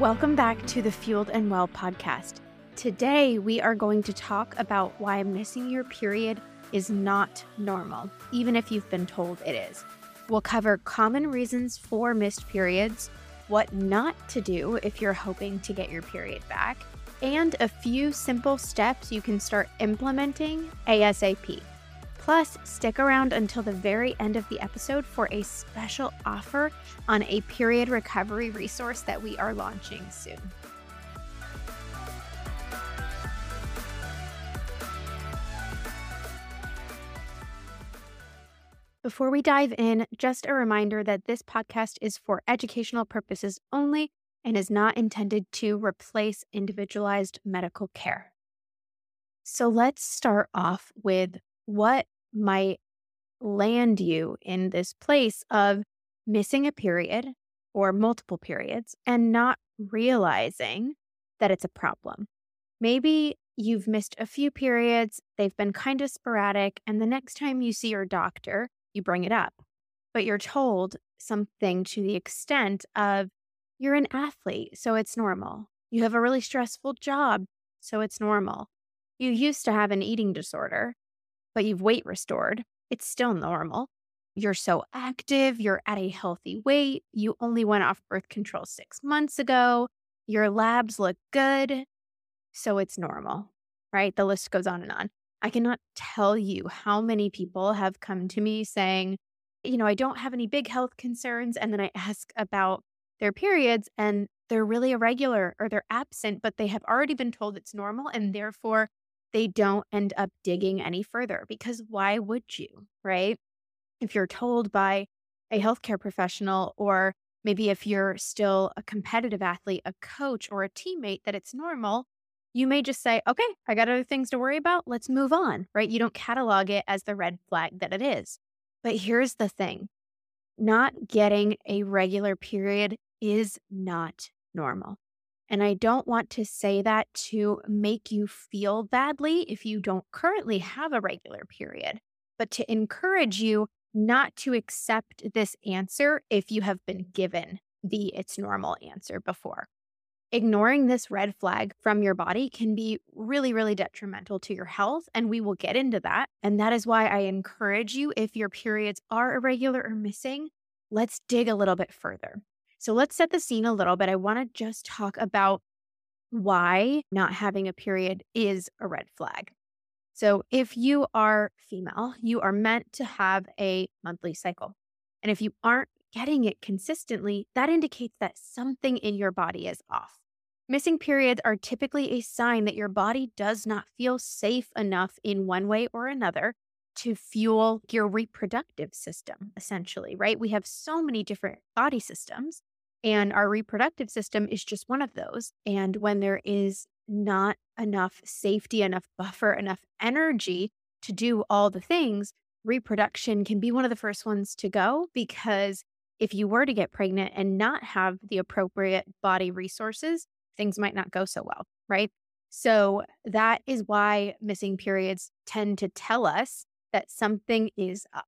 Welcome back to the Fueled and Well podcast. Today, we are going to talk about why missing your period is not normal, even if you've been told it is. We'll cover common reasons for missed periods, what not to do if you're hoping to get your period back, and a few simple steps you can start implementing ASAP. Plus, stick around until the very end of the episode for a special offer on a period recovery resource that we are launching soon. Before we dive in, just a reminder that this podcast is for educational purposes only and is not intended to replace individualized medical care. So let's start off with what might land you in this place of missing a period or multiple periods and not realizing that it's a problem. Maybe you've missed a few periods, they've been kind of sporadic, and the next time you see your doctor, you bring it up. But you're told something to the extent of, you're an athlete, so it's normal. You have a really stressful job, so it's normal. You used to have an eating disorder, but you've weight restored, it's still normal. You're so active, you're at a healthy weight, you only went off birth control six months ago, your labs look good, so it's normal, right? The list goes on and on. I cannot tell you how many people have come to me saying, you know, I don't have any big health concerns. And then I ask about their periods and they're really irregular or they're absent, but they have already been told it's normal. And therefore, they don't end up digging any further because why would you, right? If you're told by a healthcare professional, or maybe if you're still a competitive athlete, a coach, or a teammate, that it's normal, you may just say, okay, I got other things to worry about. Let's move on, right? You don't catalog it as the red flag that it is. But here's the thing not getting a regular period is not normal. And I don't want to say that to make you feel badly if you don't currently have a regular period, but to encourage you not to accept this answer if you have been given the it's normal answer before. Ignoring this red flag from your body can be really, really detrimental to your health. And we will get into that. And that is why I encourage you if your periods are irregular or missing, let's dig a little bit further. So let's set the scene a little bit. I want to just talk about why not having a period is a red flag. So, if you are female, you are meant to have a monthly cycle. And if you aren't getting it consistently, that indicates that something in your body is off. Missing periods are typically a sign that your body does not feel safe enough in one way or another to fuel your reproductive system, essentially, right? We have so many different body systems, and our reproductive system is just one of those. And when there is not enough safety, enough buffer, enough energy to do all the things, reproduction can be one of the first ones to go because if you were to get pregnant and not have the appropriate body resources, things might not go so well, right? So that is why missing periods tend to tell us that something is up.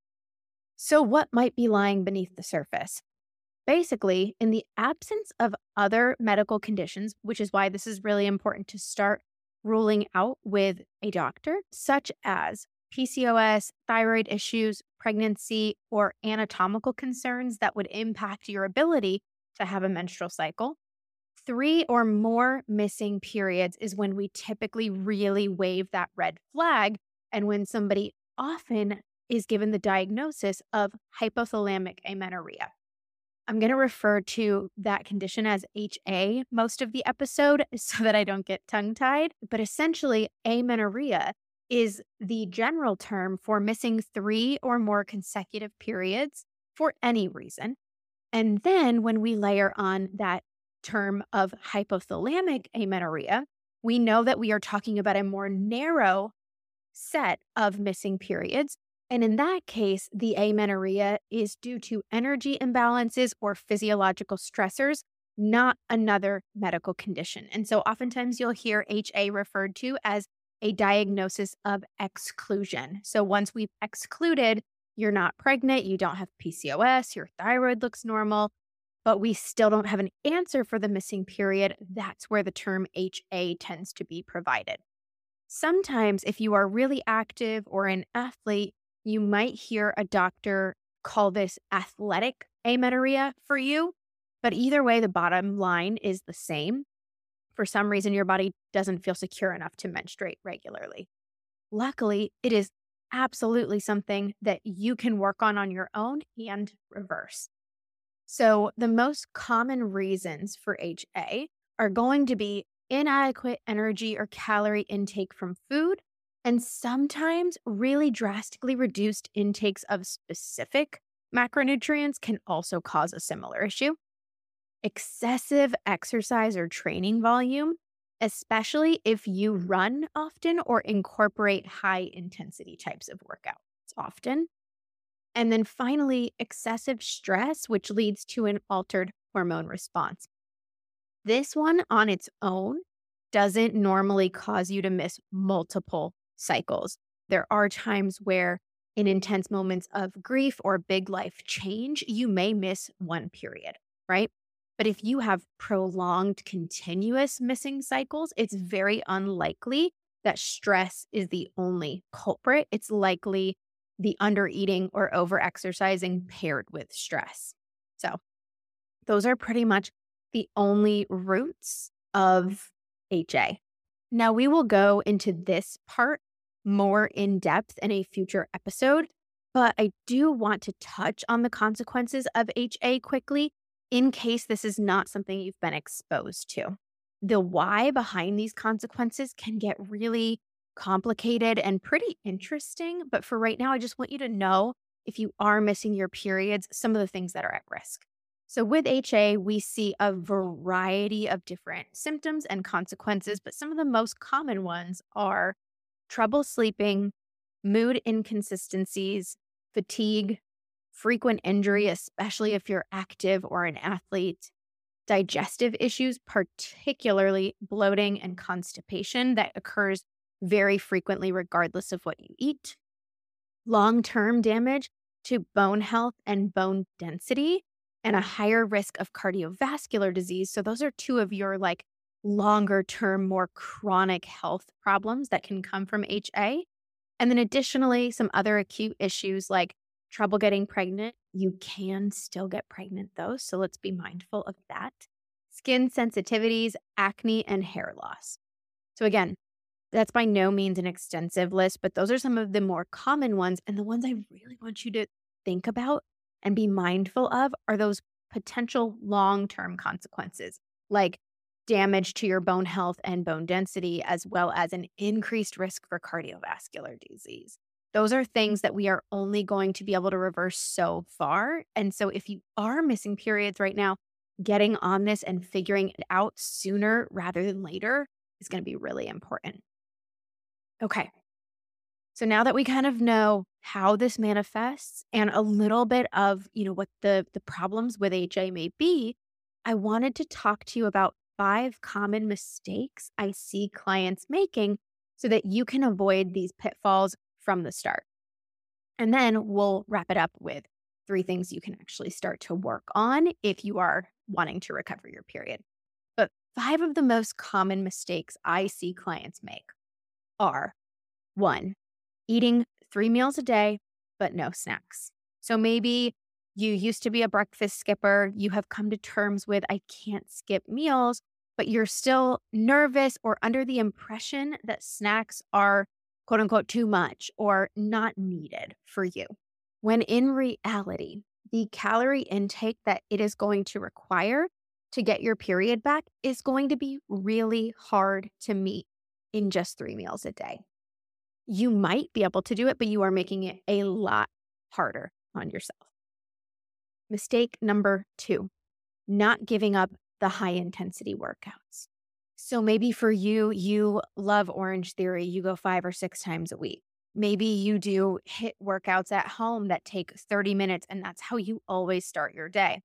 So, what might be lying beneath the surface? Basically, in the absence of other medical conditions, which is why this is really important to start ruling out with a doctor, such as PCOS, thyroid issues, pregnancy, or anatomical concerns that would impact your ability to have a menstrual cycle. Three or more missing periods is when we typically really wave that red flag and when somebody often is given the diagnosis of hypothalamic amenorrhea. I'm going to refer to that condition as HA most of the episode so that I don't get tongue tied. But essentially, amenorrhea is the general term for missing three or more consecutive periods for any reason. And then when we layer on that term of hypothalamic amenorrhea, we know that we are talking about a more narrow set of missing periods. And in that case, the amenorrhea is due to energy imbalances or physiological stressors, not another medical condition. And so oftentimes you'll hear HA referred to as a diagnosis of exclusion. So once we've excluded, you're not pregnant, you don't have PCOS, your thyroid looks normal, but we still don't have an answer for the missing period, that's where the term HA tends to be provided. Sometimes, if you are really active or an athlete, you might hear a doctor call this athletic amenorrhea for you. But either way, the bottom line is the same. For some reason, your body doesn't feel secure enough to menstruate regularly. Luckily, it is absolutely something that you can work on on your own and reverse. So, the most common reasons for HA are going to be inadequate energy or calorie intake from food, and sometimes really drastically reduced intakes of specific macronutrients can also cause a similar issue. Excessive exercise or training volume, especially if you run often or incorporate high intensity types of workouts often, and then finally, excessive stress, which leads to an altered hormone response. This one on its own doesn't normally cause you to miss multiple cycles. There are times where, in intense moments of grief or big life change, you may miss one period, right? But if you have prolonged, continuous missing cycles, it's very unlikely that stress is the only culprit. It's likely the under eating or over exercising paired with stress. So, those are pretty much the only roots of HA. Now, we will go into this part more in depth in a future episode, but I do want to touch on the consequences of HA quickly in case this is not something you've been exposed to. The why behind these consequences can get really complicated and pretty interesting. But for right now, I just want you to know if you are missing your periods, some of the things that are at risk. So, with HA, we see a variety of different symptoms and consequences, but some of the most common ones are trouble sleeping, mood inconsistencies, fatigue, frequent injury, especially if you're active or an athlete, digestive issues, particularly bloating and constipation that occurs very frequently, regardless of what you eat. Long term damage to bone health and bone density, and a higher risk of cardiovascular disease. So, those are two of your like longer term, more chronic health problems that can come from HA. And then, additionally, some other acute issues like trouble getting pregnant. You can still get pregnant though. So, let's be mindful of that. Skin sensitivities, acne, and hair loss. So, again, that's by no means an extensive list, but those are some of the more common ones. And the ones I really want you to think about and be mindful of are those potential long term consequences, like damage to your bone health and bone density, as well as an increased risk for cardiovascular disease. Those are things that we are only going to be able to reverse so far. And so, if you are missing periods right now, getting on this and figuring it out sooner rather than later is going to be really important. Okay. So now that we kind of know how this manifests and a little bit of, you know, what the the problems with HA may be, I wanted to talk to you about five common mistakes I see clients making so that you can avoid these pitfalls from the start. And then we'll wrap it up with three things you can actually start to work on if you are wanting to recover your period. But five of the most common mistakes I see clients make are one, eating three meals a day, but no snacks. So maybe you used to be a breakfast skipper, you have come to terms with, I can't skip meals, but you're still nervous or under the impression that snacks are quote unquote too much or not needed for you. When in reality, the calorie intake that it is going to require to get your period back is going to be really hard to meet in just three meals a day you might be able to do it, but you are making it a lot harder on yourself. Mistake number two, not giving up the high intensity workouts. So maybe for you, you love Orange Theory, you go five or six times a week. Maybe you do HIIT workouts at home that take 30 minutes, and that's how you always start your day.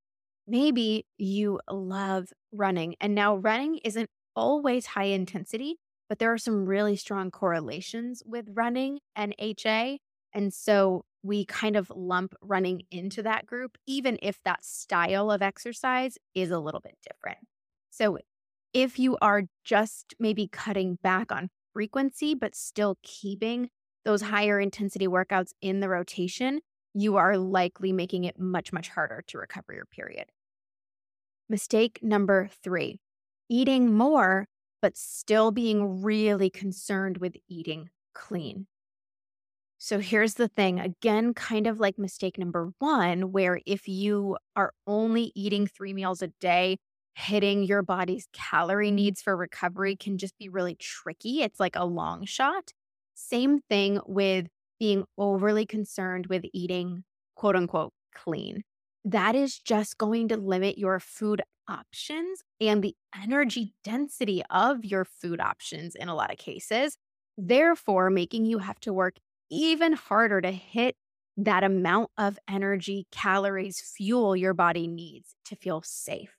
Maybe you love running, and now running isn't always high intensity, but there are some really strong correlations with running and HA. And so we kind of lump running into that group, even if that style of exercise is a little bit different. So, if you are just maybe cutting back on frequency, but still keeping those higher intensity workouts in the rotation, you are likely making it much, much harder to recover your period. Mistake number three eating more, but still being really concerned with eating clean. So here's the thing again, kind of like mistake number one, where if you are only eating three meals a day, hitting your body's calorie needs for recovery can just be really tricky. It's like a long shot. Same thing with being overly concerned with eating quote unquote clean. That is just going to limit your food options and the energy density of your food options in a lot of cases, therefore, making you have to work even harder to hit that amount of energy, calories, fuel your body needs to feel safe.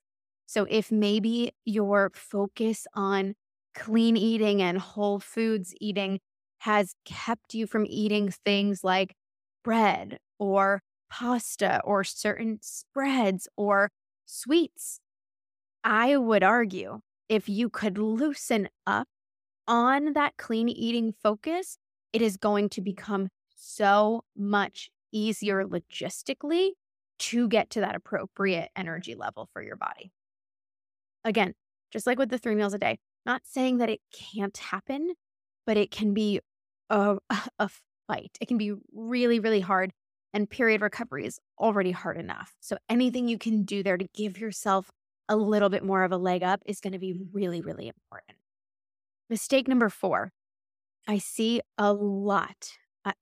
So, if maybe your focus on clean eating and whole foods eating has kept you from eating things like bread or pasta or certain spreads or sweets, I would argue if you could loosen up on that clean eating focus, it is going to become so much easier logistically to get to that appropriate energy level for your body. Again, just like with the three meals a day, not saying that it can't happen, but it can be a, a fight. It can be really, really hard. And period recovery is already hard enough. So anything you can do there to give yourself a little bit more of a leg up is going to be mm-hmm. really, really important. Mistake number four I see a lot.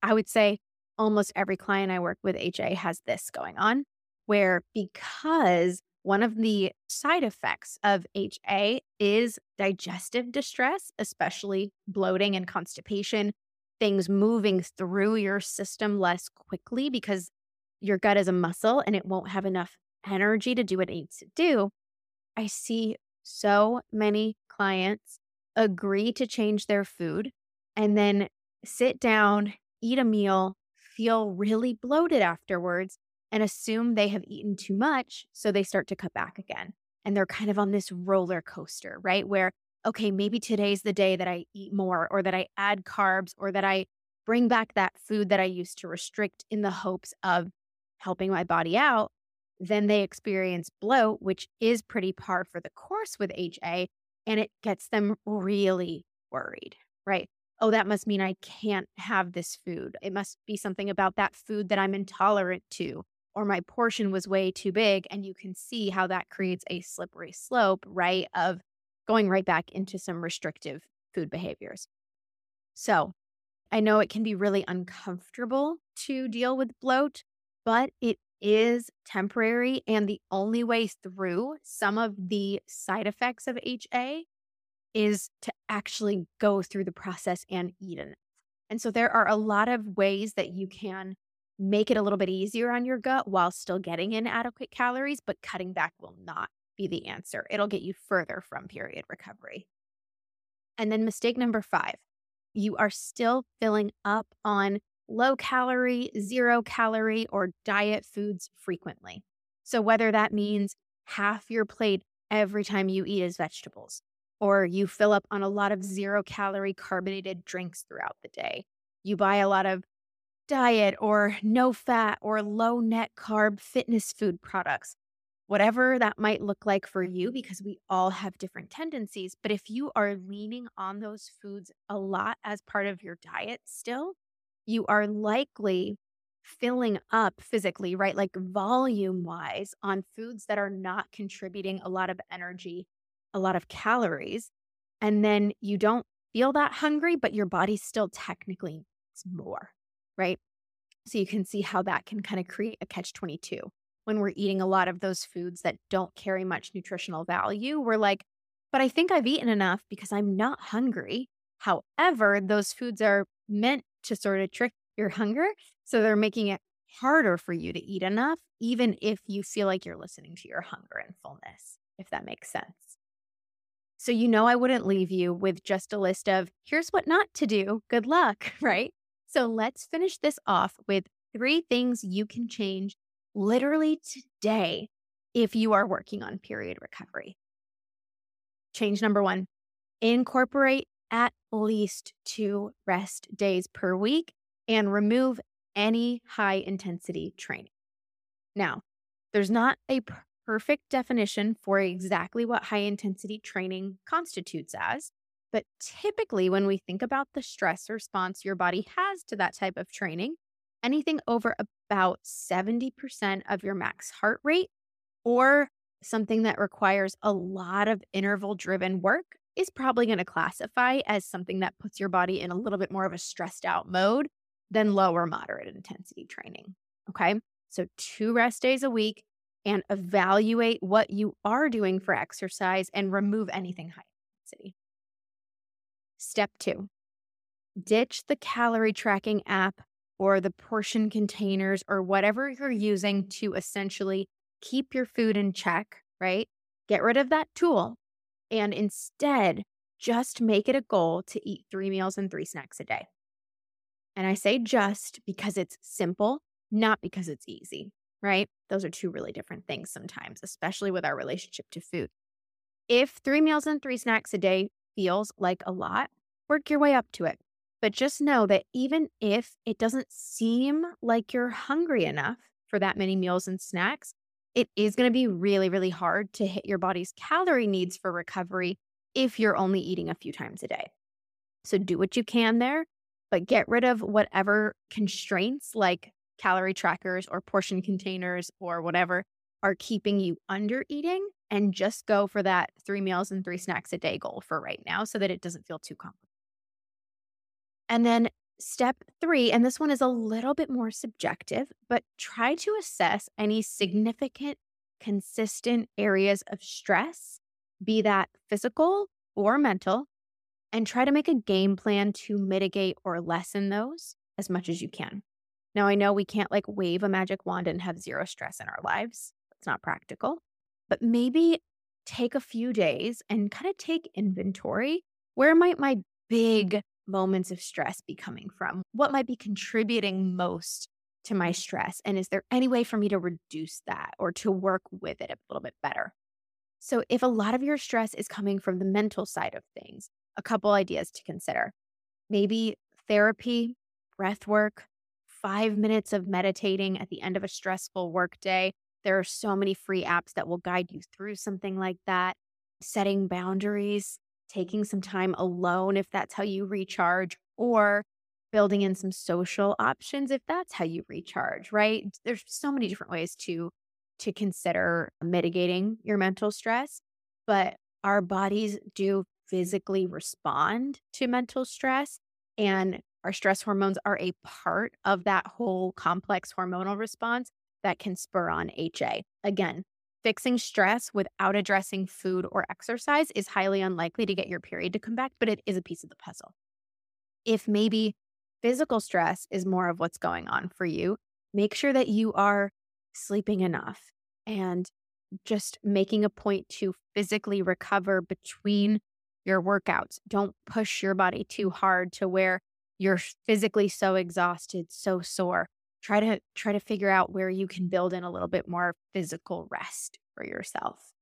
I would say almost every client I work with HA has this going on, where because one of the side effects of HA is digestive distress, especially bloating and constipation, things moving through your system less quickly because your gut is a muscle and it won't have enough energy to do what it needs to do. I see so many clients agree to change their food and then sit down, eat a meal, feel really bloated afterwards, and assume they have eaten too much. So they start to cut back again. And they're kind of on this roller coaster, right? Where, okay, maybe today's the day that I eat more or that I add carbs or that I bring back that food that I used to restrict in the hopes of helping my body out. Then they experience bloat, which is pretty par for the course with HA, and it gets them really worried, right? oh, that must mean I can't have this food. It must be something about that food that I'm intolerant to, or my portion was way too big. And you can see how that creates a slippery slope, right? Of going right back into some restrictive food behaviors. So I know it can be really uncomfortable to deal with bloat, but it is temporary. And the only way through some of the side effects of HA is to actually go through the process and eat it. And so there are a lot of ways that you can make it a little bit easier on your gut while still getting in adequate calories, but cutting back will not be the answer. It'll get you further from period recovery. And then mistake number five, you are still filling up on low calorie, zero calorie, or diet foods frequently. So whether that means half your plate every time you eat is vegetables, or you fill up on a lot of zero calorie carbonated drinks throughout the day. You buy a lot of diet or no fat or low net carb fitness food products, whatever that might look like for you, because we all have different tendencies. But if you are leaning on those foods a lot as part of your diet still, you are likely filling up physically, right? Like volume wise on foods that are not contributing a lot of energy a lot of calories and then you don't feel that hungry, but your body still technically needs more, right? So you can see how that can kind of create a catch 22. When we're eating a lot of those foods that don't carry much nutritional value, we're like, but I think I've eaten enough because I'm not hungry. However, those foods are meant to sort of trick your hunger. So they're making it harder for you to eat enough, even if you feel like you're listening to your hunger and fullness, if that makes sense. So, you know, I wouldn't leave you with just a list of here's what not to do. Good luck, right? So, let's finish this off with three things you can change literally today if you are working on period recovery. Change number one incorporate at least two rest days per week and remove any high intensity training. Now, there's not a perfect definition for exactly what high intensity training constitutes as, but typically when we think about the stress response your body has to that type of training, anything over about 70% of your max heart rate or something that requires a lot of interval driven work is probably going to classify as something that puts your body in a little bit more of a stressed out mode than low or moderate intensity training. Okay. So, two rest days a week and evaluate what you are doing for exercise and remove anything high intensity. Step two ditch the calorie tracking app or the portion containers or whatever you're using to essentially keep your food in check, right? Get rid of that tool and instead just make it a goal to eat three meals and three snacks a day. And I say just because it's simple, not because it's easy, right? Those are two really different things sometimes, especially with our relationship to food. If three meals and three snacks a day feels like a lot, work your way up to it. But just know that even if it doesn't seem like you're hungry enough for that many meals and snacks, it is going to be really, really hard to hit your body's calorie needs for recovery if you're only eating a few times a day. So do what you can there, but get rid of whatever constraints like calorie trackers or portion containers or whatever are keeping you under eating and just go for that three meals and three snacks a day goal for right now so that it doesn't feel too complicated. And then step three, and this one is a little bit more subjective, but try to assess any significant, consistent areas of stress, be that physical or mental, and try to make a game plan to mitigate or lessen those as much as you can. Now, I know we can't like wave a magic wand and have zero stress in our lives. It's not practical, but maybe take a few days and kind of take inventory. Where might my big moments of stress be coming from? What might be contributing most to my stress? And is there any way for me to reduce that or to work with it a little bit better? So, if a lot of your stress is coming from the mental side of things, a couple ideas to consider. Maybe therapy, breath work, five minutes of meditating at the end of a stressful workday. There are so many free apps that will guide you through something like that. Setting boundaries, taking some time alone if that's how you recharge, or building in some social options if that's how you recharge, right? There's so many different ways to to consider mitigating your mental stress, but our bodies do physically respond to mental stress and our stress hormones are a part of that whole complex hormonal response that can spur on HA. Again, Fixing stress without addressing food or exercise is highly unlikely to get your period to come back, but it is a piece of the puzzle. If maybe physical stress is more of what's going on for you, make sure that you are sleeping enough and just making a point to physically recover between your workouts. Don't push your body too hard to where you're physically so exhausted, so sore try to try to figure out where you can build in a little bit more physical rest for yourself.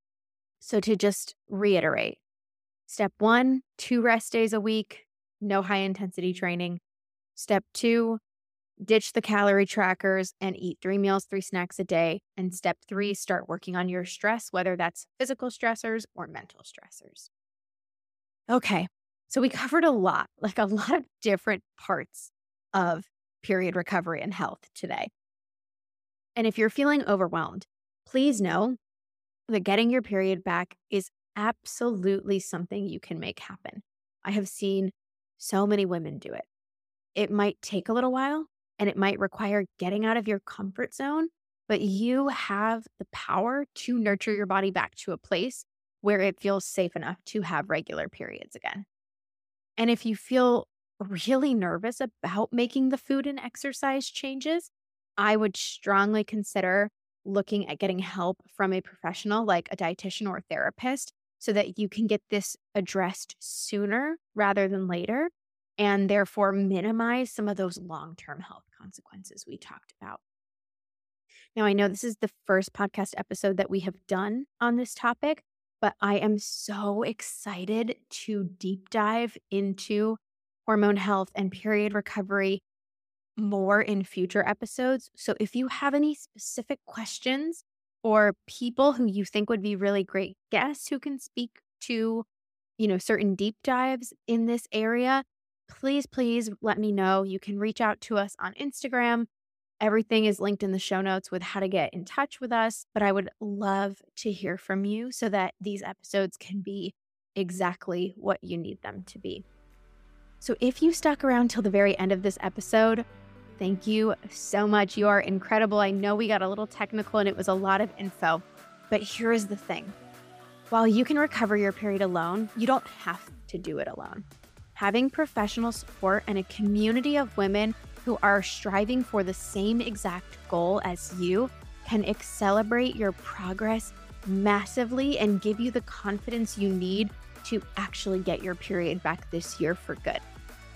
So to just reiterate, step 1, 2 rest days a week, no high intensity training. Step 2, ditch the calorie trackers and eat 3 meals, 3 snacks a day. And step 3, start working on your stress, whether that's physical stressors or mental stressors. Okay. So we covered a lot, like a lot of different parts of period recovery and health today. And if you're feeling overwhelmed, please know that getting your period back is absolutely something you can make happen. I have seen so many women do it. It might take a little while and it might require getting out of your comfort zone, but you have the power to nurture your body back to a place where it feels safe enough to have regular periods again. And if you feel really nervous about making the food and exercise changes, I would strongly consider looking at getting help from a professional like a dietitian or a therapist so that you can get this addressed sooner rather than later and therefore minimize some of those long term health consequences we talked about. Now, I know this is the first podcast episode that we have done on this topic, but I am so excited to deep dive into hormone health and period recovery more in future episodes. So if you have any specific questions or people who you think would be really great guests who can speak to, you know, certain deep dives in this area, please, please let me know. You can reach out to us on Instagram. Everything is linked in the show notes with how to get in touch with us. But I would love to hear from you so that these episodes can be exactly what you need them to be. So if you stuck around till the very end of this episode, thank you so much. You are incredible. I know we got a little technical and it was a lot of info, but here is the thing while you can recover your period alone, you don't have to do it alone. Having professional support and a community of women who are striving for the same exact goal as you can accelerate your progress massively and give you the confidence you need to actually get your period back this year for good.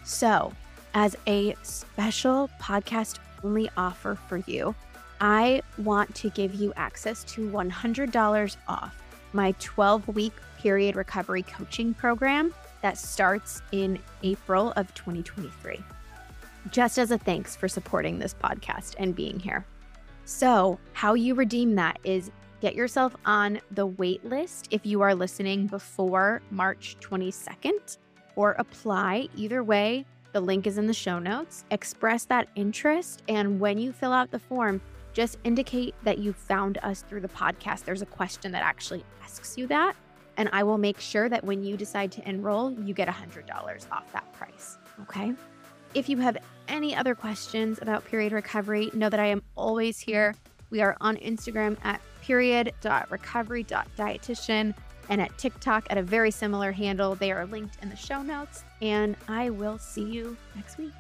So, as a special podcast only offer for you, I want to give you access to $100 off my 12 week period recovery coaching program that starts in April of 2023, just as a thanks for supporting this podcast and being here. So, how you redeem that is get yourself on the wait list if you are listening before March 22nd or apply. Either way, the link is in the show notes. Express that interest, and when you fill out the form, just indicate that you found us through the podcast. There's a question that actually asks you that, and I will make sure that when you decide to enroll, you get $100 off that price. Okay. If you have any other questions about period recovery, know that I am always here. We are on Instagram at period.recovery.dietitian and at TikTok at a very similar handle. They are linked in the show notes. And I will see you next week.